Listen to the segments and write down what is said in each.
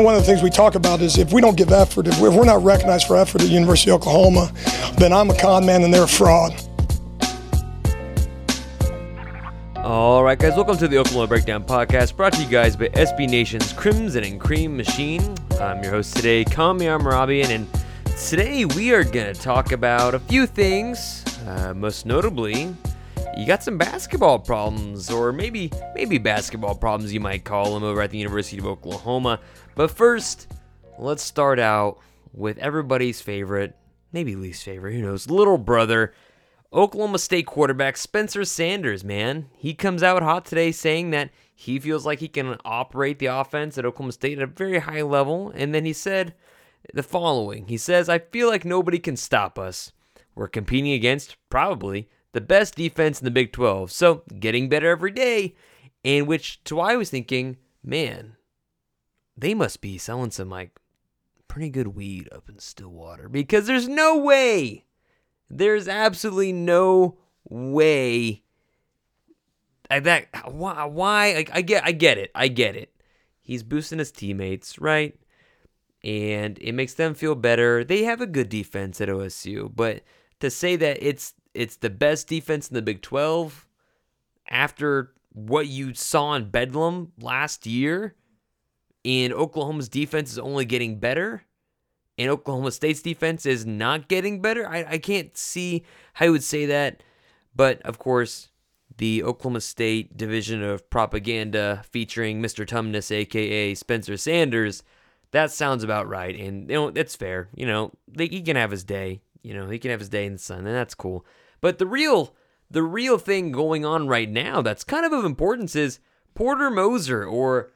And one of the things we talk about is if we don't give effort, if we're not recognized for effort at University of Oklahoma, then I'm a con man and they're a fraud. All right, guys, welcome to the Oklahoma Breakdown Podcast, brought to you guys by SB Nation's Crimson and Cream Machine. I'm your host today, Kami Amarabian, and today we are going to talk about a few things. Uh, most notably, you got some basketball problems, or maybe maybe basketball problems you might call them over at the University of Oklahoma. But first, let's start out with everybody's favorite, maybe least favorite, who knows, little brother. Oklahoma State quarterback Spencer Sanders, man. He comes out hot today saying that he feels like he can operate the offense at Oklahoma State at a very high level. And then he said the following He says, I feel like nobody can stop us. We're competing against, probably, the best defense in the Big 12. So getting better every day. And which, to why I was thinking, man, they must be selling some like pretty good weed up in Stillwater because there's no way there's absolutely no way that why, why like, I get I get it. I get it. He's boosting his teammates, right? And it makes them feel better. They have a good defense at OSU, but to say that it's it's the best defense in the Big 12 after what you saw in Bedlam last year, and Oklahoma's defense is only getting better, and Oklahoma State's defense is not getting better. I, I can't see how you would say that. But of course, the Oklahoma State division of propaganda featuring Mr. Tumnus, aka Spencer Sanders, that sounds about right. And you know, that's fair. You know, he can have his day. You know, he can have his day in the sun, and that's cool. But the real the real thing going on right now that's kind of of importance is Porter Moser, or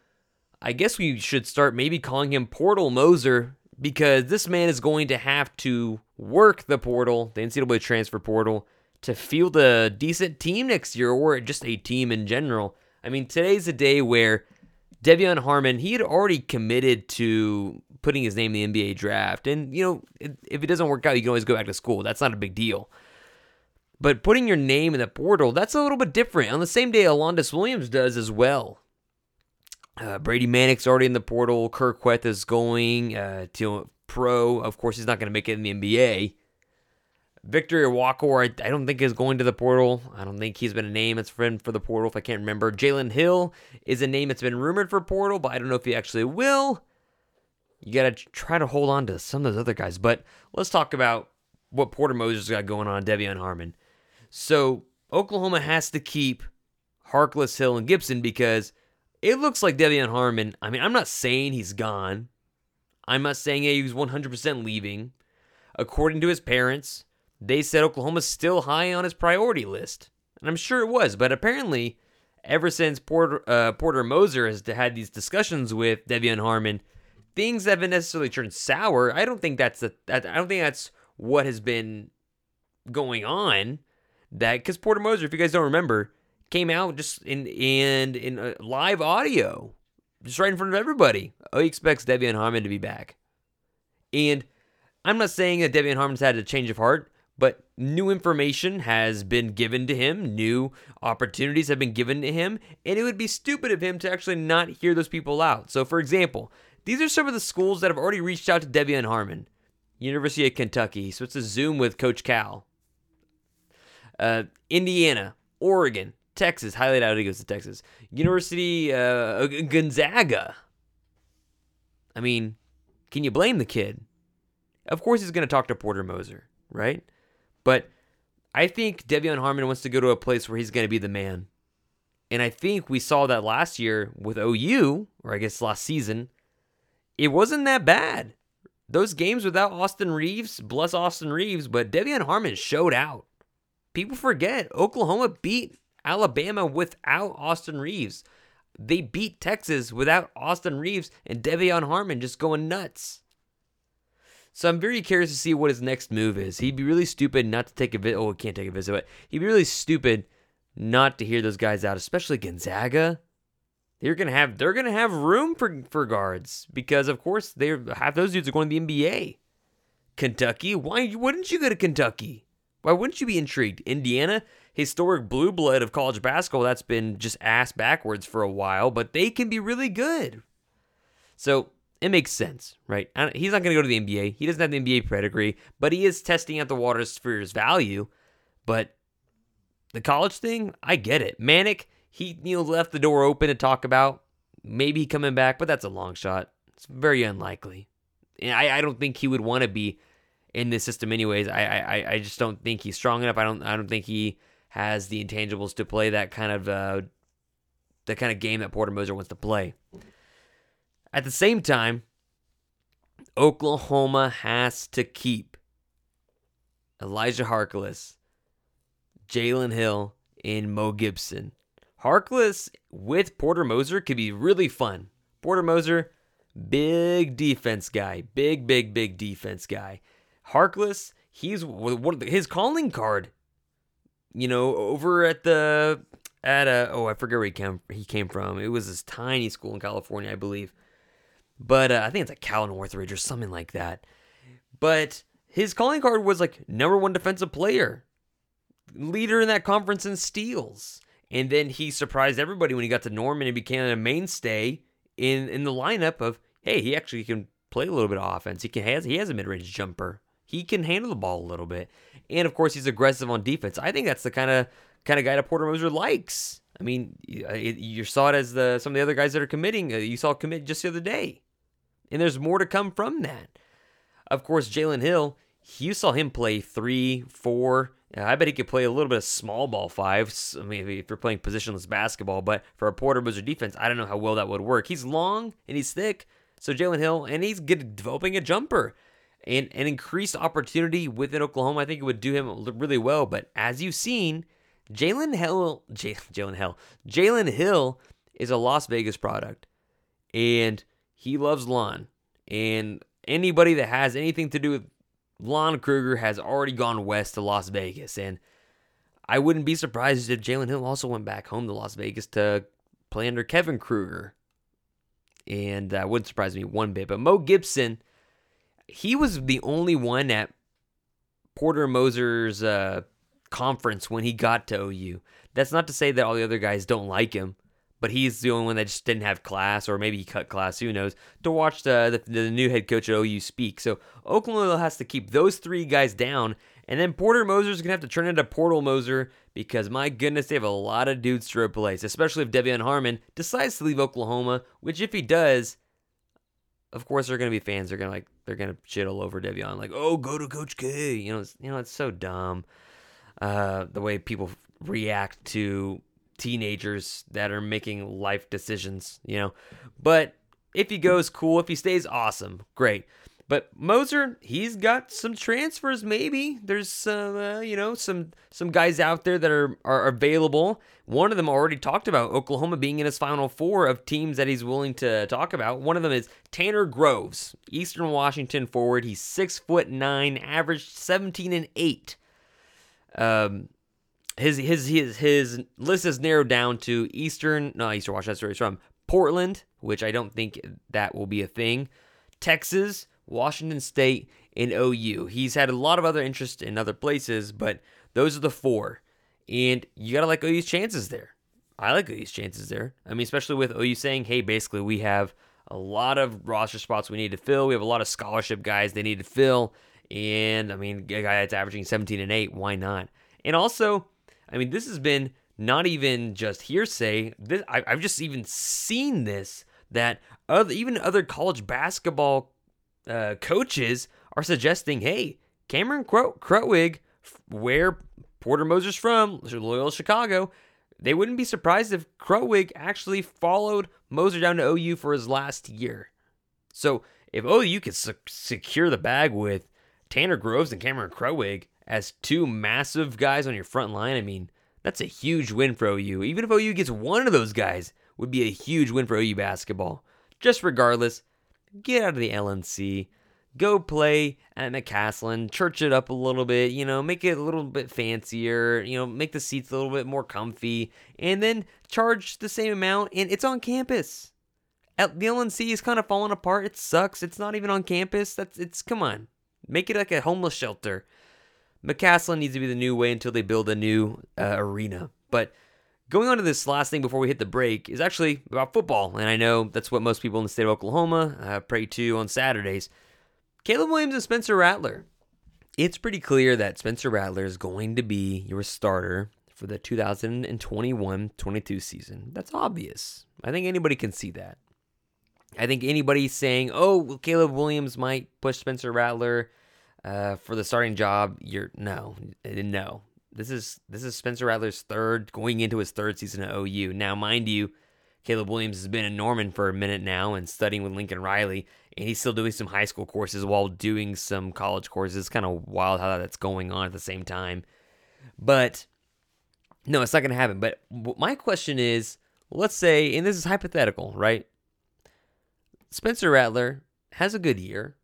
I guess we should start maybe calling him Portal Moser because this man is going to have to work the portal, the NCAA transfer portal, to field a decent team next year or just a team in general. I mean, today's a day where De'Vion Harmon, he had already committed to putting his name in the NBA draft. And, you know, if it doesn't work out, you can always go back to school. That's not a big deal. But putting your name in the portal, that's a little bit different. On the same day, Alondes Williams does as well. Uh, Brady Manek's already in the portal. Kur Kuath is going uh, to pro. Of course, he's not going to make it in the NBA. Victor Iwuakor, I, I don't think is going to the portal. I don't think he's been a name that's been for the portal, if I can't remember. Jalen Hill is a name that's been rumored for portal, but I don't know if he actually will. You got to try to hold on to some of those other guys. But let's talk about what Porter Moser's got going on, De'Vion Harmon. So Oklahoma has to keep Harkless, Hill, and Gibson because – it looks like De'Vion Harmon. I mean, I'm not saying he's gone. I'm not saying he was 100% leaving. According to his parents, they said Oklahoma's still high on his priority list. And I'm sure it was, but apparently, ever since Porter, uh, Porter Moser has had these discussions with De'Vion Harmon, things haven't necessarily turned sour. I don't think that's the, I don't think that's what has been going on. That because Porter Moser, if you guys don't remember, came out just in in in a live audio, just right in front of everybody. Oh, he expects De'Vion Harmon to be back, and I'm not saying that De'Vion Harmon's had a change of heart, but new information has been given to him, new opportunities have been given to him, and it would be stupid of him to actually not hear those people out. So, for example, these are some of the schools that have already reached out to De'Vion Harmon. University of Kentucky, so it's a Zoom with Coach Cal. Uh, Indiana, Oregon, Texas. Highly doubt he goes to Texas. University uh, Gonzaga. I mean, can you blame the kid? Of course, he's going to talk to Porter Moser, right? But I think De'Vion Harmon wants to go to a place where he's going to be the man. And I think we saw that last year with OU, or I guess last season. It wasn't that bad. Those games without Austin Reaves, bless Austin Reaves, but De'Vion Harmon showed out. People forget Oklahoma beat Alabama without Austin Reaves. They beat Texas without Austin Reaves and De'Vion Harmon just going nuts. So I'm very curious to see what his next move is. He'd be really stupid not to take a visit. Oh, he can't take a visit, but he'd be really stupid not to hear those guys out, especially Gonzaga. They're gonna have they're gonna have room for for guards because of course they half those dudes are going to the NBA. Kentucky, why wouldn't you go to Kentucky? Why wouldn't you be intrigued? Indiana, historic blue blood of college basketball that's been just ass backwards for a while, but they can be really good. So it makes sense, right? He's not going to go to the NBA. He doesn't have the NBA pedigree, but he is testing out the waters for his value. But the college thing, I get it. Manek, he you know, left the door open to talk about maybe coming back, but that's a long shot. It's very unlikely. And I, I don't think he would want to be in this system anyways. I, I I just don't think he's strong enough. I don't I don't think he has the intangibles to play that kind of uh, the kind of game that Porter Moser wants to play. At the same time, Oklahoma has to keep Elijah Harkless, Jalen Hill, and Mo Gibson. Harkless with Porter Moser could be really fun. Porter Moser, big defense guy, big, big, big defense guy. Harkless, he's what his calling card. You know, over at the at a oh I forget where he came he came from. It was this tiny school in California, I believe. But uh, I think it's like Cal Northridge or something like that. But his calling card was like number one defensive player, leader in that conference in steals. And then he surprised everybody when he got to Norman and became a mainstay in in the lineup of hey, he actually can play a little bit of offense. He can has he has a mid range jumper. He can handle the ball a little bit, and of course he's aggressive on defense. I think that's the kind of kind of guy that Porter Moser likes. I mean, you saw it as the some of the other guys that are committing. Uh, you saw commit just the other day, and there's more to come from that. Of course, Jalen Hill. You saw him play three, four. I bet he could play a little bit of small ball fives. I mean, if you're playing positionless basketball, but for a Porter Moser defense, I don't know how well that would work. He's long and he's thick, so Jalen Hill, and he's good developing a jumper and an increased opportunity within Oklahoma. I think it would do him really well. But as you've seen, Jalen Hill, Jalen Hill, Jalen Hill is a Las Vegas product, and he loves Lon. And anybody that has anything to do with Lon Kruger has already gone west to Las Vegas, and I wouldn't be surprised if Jalen Hill also went back home to Las Vegas to play under Kevin Kruger. And that wouldn't surprise me one bit. But Mo Gibson, he was the only one at Porter Moser's uh, conference when he got to OU. That's not to say that all the other guys don't like him, but he's the only one that just didn't have class, or maybe he cut class, who knows, to watch the, the, the new head coach at OU speak. So Oklahoma has to keep those three guys down, and then Porter Moser's going to have to turn into Portal Moser because, my goodness, they have a lot of dudes to replace, especially if De'Vion Harmon decides to leave Oklahoma, which if he does, of course, there are going to be fans. They're going to like they're going to shit all over De'Vion, like, "Oh, go to Coach K." You know, it's, you know, it's so dumb uh, the way people react to teenagers that are making life decisions, you know. But if he goes, cool. If he stays, awesome. Great. But Moser, he's got some transfers. Maybe there's some, uh, you know, some some guys out there that are are available. One of them already talked about Oklahoma being in his final four of teams that he's willing to talk about. One of them is Tanner Groves, Eastern Washington forward. He's six foot nine, averaged 17 and eight um, his his his his list is narrowed down to Eastern, no Eastern Washington. He's from. Portland, which I don't think that will be a thing. Texas, Washington State, and OU. He's had a lot of other interest in other places, but those are the four. And you gotta like OU's chances there. I like OU's chances there. I mean, especially with OU saying, "Hey, basically, we have a lot of roster spots we need to fill. We have a lot of scholarship guys they need to fill." And I mean, a guy that's averaging 17 and 8, why not? And also, I mean, this has been not even just hearsay. This I, have just even seen this that other even other college basketball uh, coaches are suggesting, hey, Cameron Crow- Krutwig, where Porter Moser's from, Loyola Chicago, they wouldn't be surprised if Krutwig actually followed Moser down to OU for his last year. So if OU could se- secure the bag with Tanner Groves and Cameron Krutwig as two massive guys on your front line, I mean, that's a huge win for OU. Even if OU gets one of those guys, would be a huge win for OU basketball. Just regardless, get out of the LNC. Go play at McCasland, church it up a little bit, you know, make it a little bit fancier, you know, make the seats a little bit more comfy, and then charge the same amount, and it's on campus. The LNC is kind of falling apart. It sucks. It's not even on campus. That's it's come on. Make it like a homeless shelter. McCasland needs to be the new way until they build a new uh, arena. But Going on to this last thing before we hit the break is actually about football, and I know that's what most people in the state of Oklahoma uh, pray to on Saturdays. Caleb Williams and Spencer Rattler. It's pretty clear that Spencer Rattler is going to be your starter for the 2021 22 season. That's obvious. I think anybody can see that. I think anybody saying, oh, Caleb Williams might push Spencer Rattler uh, for the starting job, you're no, no. This is this is Spencer Rattler's third, going into his third season at OU. Now, mind you, Caleb Williams has been in Norman for a minute now and studying with Lincoln Riley, and he's still doing some high school courses while doing some college courses. It's kind of wild how that's going on at the same time. But no, it's not going to happen. But my question is let's say, and this is hypothetical, right? Spencer Rattler has a good year,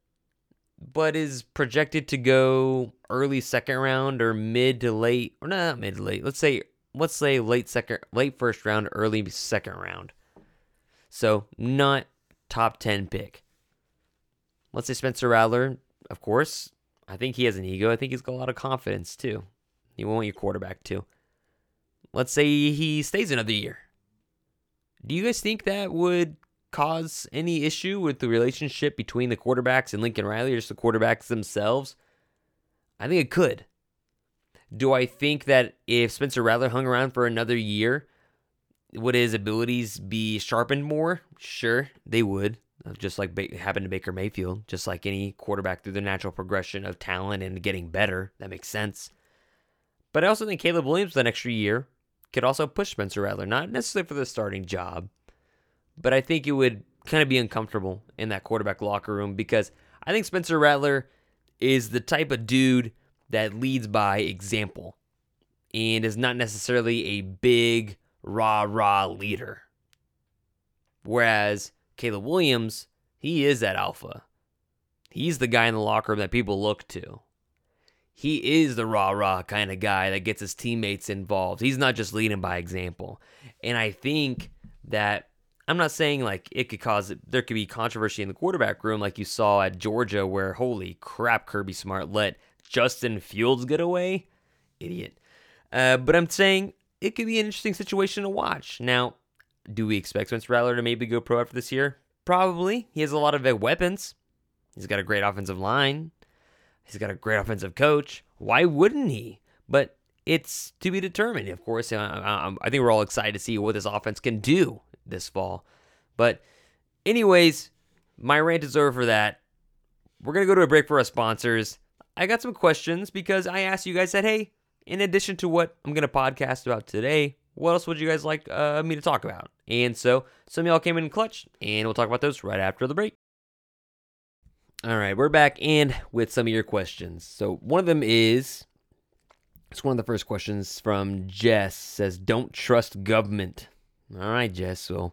but is projected to go early second round or mid to late, or not mid to late. Let's say let's say late second, late first round, early second round. So not top ten pick. Let's say Spencer Rattler, of course. I think he has an ego. I think he's got a lot of confidence too. You want your quarterback too. Let's say he stays another year. Do you guys think that would cause any issue with the relationship between the quarterbacks and Lincoln Riley or just the quarterbacks themselves? I think it could. Do I think that if Spencer Rattler hung around for another year, would his abilities be sharpened more? Sure, they would. Uh, just like happened to Baker Mayfield, just like any quarterback through the natural progression of talent and getting better. That makes sense. But I also think Caleb Williams, the extra year, could also push Spencer Rattler, not necessarily for the starting job, but I think it would kind of be uncomfortable in that quarterback locker room because I think Spencer Rattler is the type of dude that leads by example and is not necessarily a big rah rah leader. Whereas Caleb Williams, he is that alpha. He's the guy in the locker room that people look to. He is the rah rah kind of guy that gets his teammates involved. He's not just leading by example. And I think that I'm not saying like it could cause there could be controversy in the quarterback room like you saw at Georgia where holy crap Kirby Smart let Justin Fields get away. Idiot. Uh, but I'm saying it could be an interesting situation to watch. Now, do we expect Spencer Rattler to maybe go pro after this year? Probably. He has a lot of weapons. He's got a great offensive line. He's got a great offensive coach. Why wouldn't he? But it's to be determined. Of course, I, I think we're all excited to see what this offense can do this fall. But, anyways, my rant is over for that. We're going to go to a break for our sponsors. I got some questions because I asked you guys, that, hey, in addition to what I'm going to podcast about today, what else would you guys like uh, me to talk about? And so some y'all came in clutch, and we'll talk about those right after the break. All right, we're back and with some of your questions. So one of them is it's one of the first questions from Jess says, "Don't trust government." All right, Jess. So,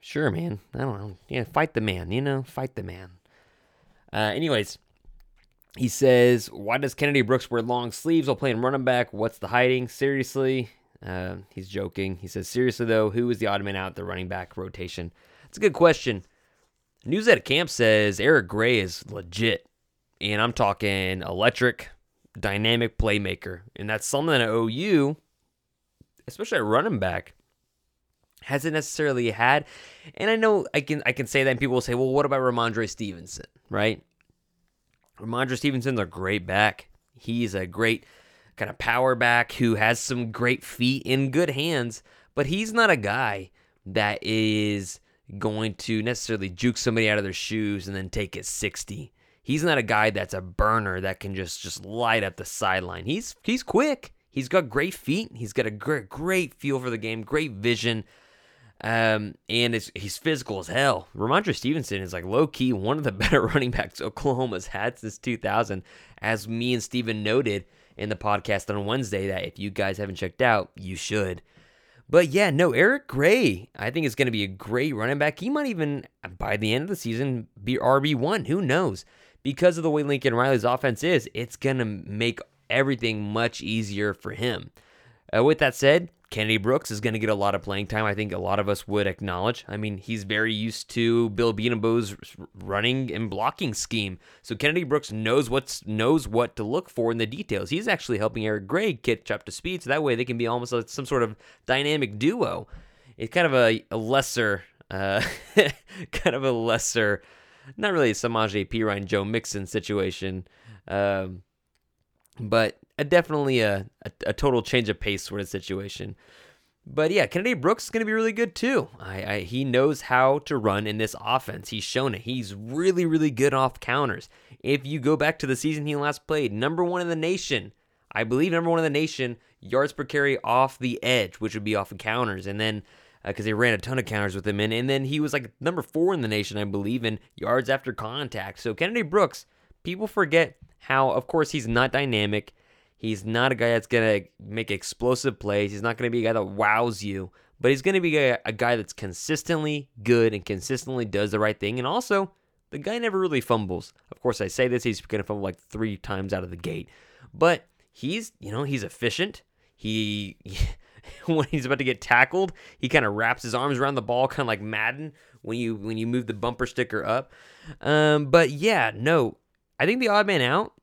sure, man. I don't know. Yeah, fight the man. You know, fight the man. Uh, anyways, he says, "Why does Kennedy Brooks wear long sleeves while playing running back? What's the hiding? Seriously?" Uh, he's joking. He says, "Seriously though, who is the odd man out the running back rotation?" It's a good question. News at a camp says Eric Gray is legit, and I'm talking electric, dynamic playmaker, and that's something that OU, especially at running back, hasn't necessarily had. And I know I can I can say that and people will say, well, what about Rhamondre Stevenson, right? Rhamondre Stevenson's a great back. He's a great kind of power back who has some great feet in good hands, but he's not a guy that is going to necessarily juke somebody out of their shoes and then take it 60. He's not a guy that's a burner that can just just light up the sideline. He's he's quick. He's got great feet. He's got a great great feel for the game, great vision. Um, and he's physical as hell. Rhamondre Stevenson is like low key one of the better running backs Oklahoma's had since 2000, as me and Steven noted in the podcast on Wednesday. That if you guys haven't checked out, you should. But yeah, no, Eric Gray, I think is going to be a great running back. He might even, by the end of the season, be RB1. Who knows? Because of the way Lincoln Riley's offense is, it's going to make everything much easier for him. Uh, with that said, Kennedy Brooks is going to get a lot of playing time. I think a lot of us would acknowledge. I mean, he's very used to Bill Bedenbaugh's running and blocking scheme. So Kennedy Brooks knows what's knows what to look for in the details. He's actually helping Eric Gray catch up to speed, so that way they can be almost like some sort of dynamic duo. It's kind of a, a lesser, uh, kind of a lesser, not really Samaje Perine Joe Mixon situation. Um, but a, definitely a, a, a, total change of pace sort of situation. But yeah, Kennedy Brooks is going to be really good too. I, I, he knows how to run in this offense. He's shown it. He's really, really good off counters. If you go back to the season he last played, number one in the nation, I believe number one in the nation, yards per carry off the edge, which would be off of counters. And then because uh, they ran a ton of counters with him in. And then he was like number four in the nation, I believe, in yards after contact. So Kennedy Brooks, people forget how, of course, he's not dynamic. He's not a guy that's going to make explosive plays. He's not going to be a guy that wows you, but he's going to be a, a, guy that's consistently good and consistently does the right thing. And also, the guy never really fumbles. Of course, I say this, he's going to fumble like three times out of the gate, but he's, you know, he's efficient. He, when he's about to get tackled, he kind of wraps his arms around the ball, kind of like Madden when you when you move the bumper sticker up. Um, but yeah, no, I think the odd man out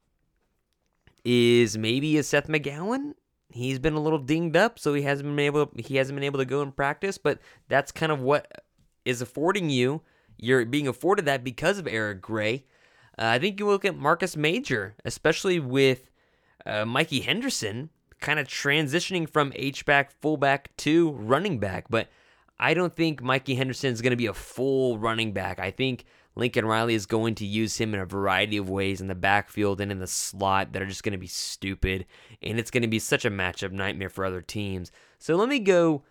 is maybe a Seth McGowan. He's been a little dinged up, so he hasn't been able he hasn't been able to go and practice. But that's kind of what is affording you. You're being afforded that because of Eric Gray. Uh, I think you look at Marcus Major, especially with uh, Mikey Henderson, kind of transitioning from H back, fullback to running back. But I don't think Mikey Henderson is going to be a full running back. I think Lincoln Riley is going to use him in a variety of ways in the backfield and in the slot that are just going to be stupid. And it's going to be such a matchup nightmare for other teams. So let me go.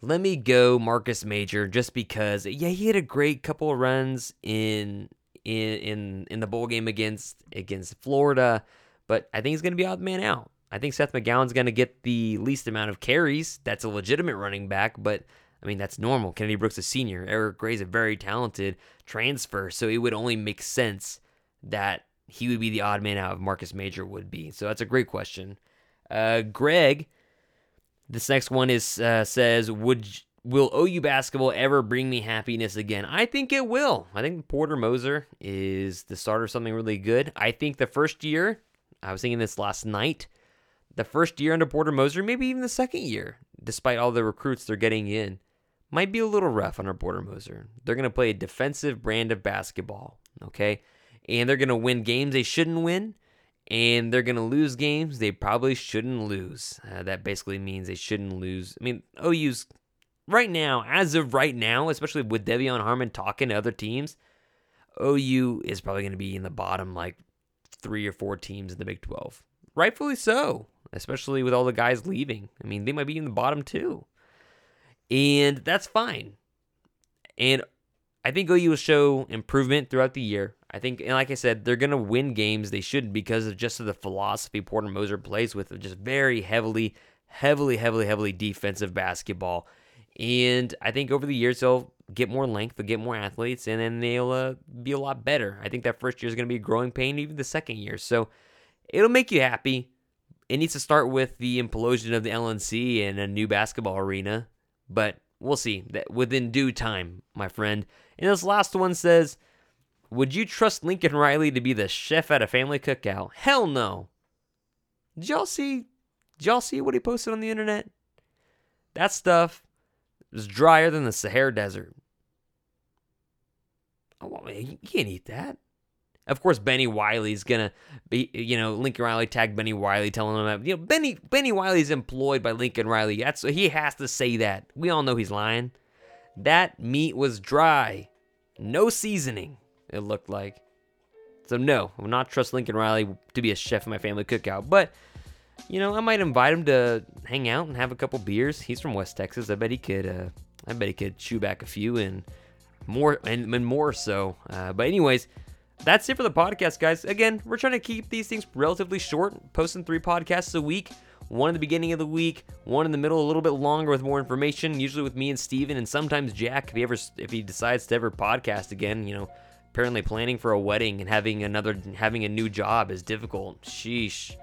Let me go Marcus Major just because yeah he had a great couple of runs in in in in the bowl game against against Florida, but I think he's going to be odd man out. I think Seth McGowan's going to get the least amount of carries. That's a legitimate running back, but I mean, that's normal. Kennedy Brooks is senior. Eric Gray's a very talented transfer, so it would only make sense that he would be the odd man out if Marcus Major would be. So that's a great question. Uh, Greg, this next one is uh, says, "Would will OU basketball ever bring me happiness again?" I think it will. I think Porter Moser is the start of something really good. I think the first year, I was thinking this last night, the first year under Porter Moser, maybe even the second year, despite all the recruits they're getting in might be a little rough on our Porter Moser. They're going to play a defensive brand of basketball, okay? And they're going to win games they shouldn't win, and they're going to lose games they probably shouldn't lose. Uh, that basically means they shouldn't lose. I mean, OU's right now, as of right now, especially with De'Vion Harmon talking to other teams, OU is probably going to be in the bottom like three or four teams in the Big 12. Rightfully so, especially with all the guys leaving. I mean, they might be in the bottom too and that's fine. And I think OU will show improvement throughout the year. I think, and like I said, they're gonna win games they should because of just the philosophy Porter Moser plays with, just very heavily, heavily, heavily, heavily defensive basketball. And I think over the years they'll get more length, they'll get more athletes, and then they'll uh, be a lot better. I think that first year is gonna be a growing pain, even the second year. So it'll make you happy. It needs to start with the implosion of the LNC and a new basketball arena but we'll see that within due time, my friend. And this last one says, Would you trust Lincoln Riley to be the chef at a family cookout? Hell no. Did y'all see did y'all see what he posted on the internet? That stuff is drier than the Sahara Desert. Oh, you can't eat that. Of course, Bennie Wylie's gonna be, you know, Lincoln Riley tagged Bennie Wylie, telling him that, you know, Benny Bennie Wylie's employed by Lincoln Riley. That's he has to say that. We all know he's lying. That meat was dry, no seasoning. It looked like. So no, I will not trust Lincoln Riley to be a chef in my family cookout. But you know, I might invite him to hang out and have a couple beers. He's from West Texas. I bet he could. Uh, I bet he could chew back a few and more and, and more so. Uh, but anyways that's it for the podcast, guys. Again, we're trying to keep these things relatively short, posting three podcasts a week. One in the beginning of the week, one in the middle, a little bit longer with more information. Usually with me and Steven, and sometimes Jack, if he ever if he decides to ever podcast again. You know, apparently planning for a wedding and having another having a new job is difficult. Sheesh.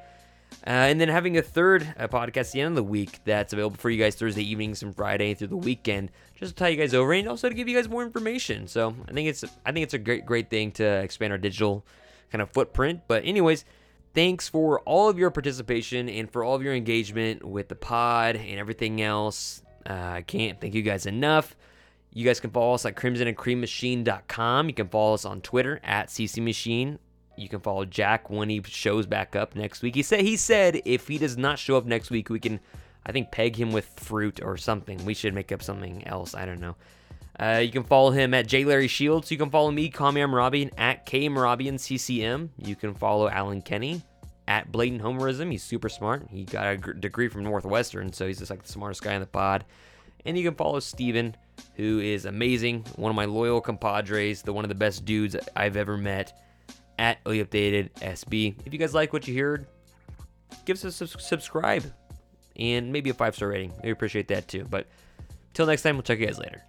Uh, and then having a third uh, podcast at the end of the week that's available for you guys Thursday evenings and Friday through the weekend, just to tie you guys over and also to give you guys more information. So I think it's I think it's a great great thing to expand our digital kind of footprint. But anyways, thanks for all of your participation and for all of your engagement with the pod and everything else. Uh, I can't thank you guys enough. You guys can follow us at crimsonandcreammachine.com. You can follow us on Twitter at ccmachine. You can follow Jack when he shows back up next week. He said he said if he does not show up next week, we can, I think, peg him with fruit or something. We should make up something else. I don't know. Uh, you can follow him at J Larry Shields. You can follow me, Kami Marabian, at K Marabian CCM. You can follow Alan Kenny at Blatant Homerism. He's super smart. He got a gr- degree from Northwestern, so he's just like the smartest guy in the pod. And you can follow Steven, who is amazing, one of my loyal compadres, the one of the best dudes I've ever met at Updated SB. If you guys like what you heard, give us a sub- subscribe and maybe a five star rating. We appreciate that too. But till next time, we'll check you guys later.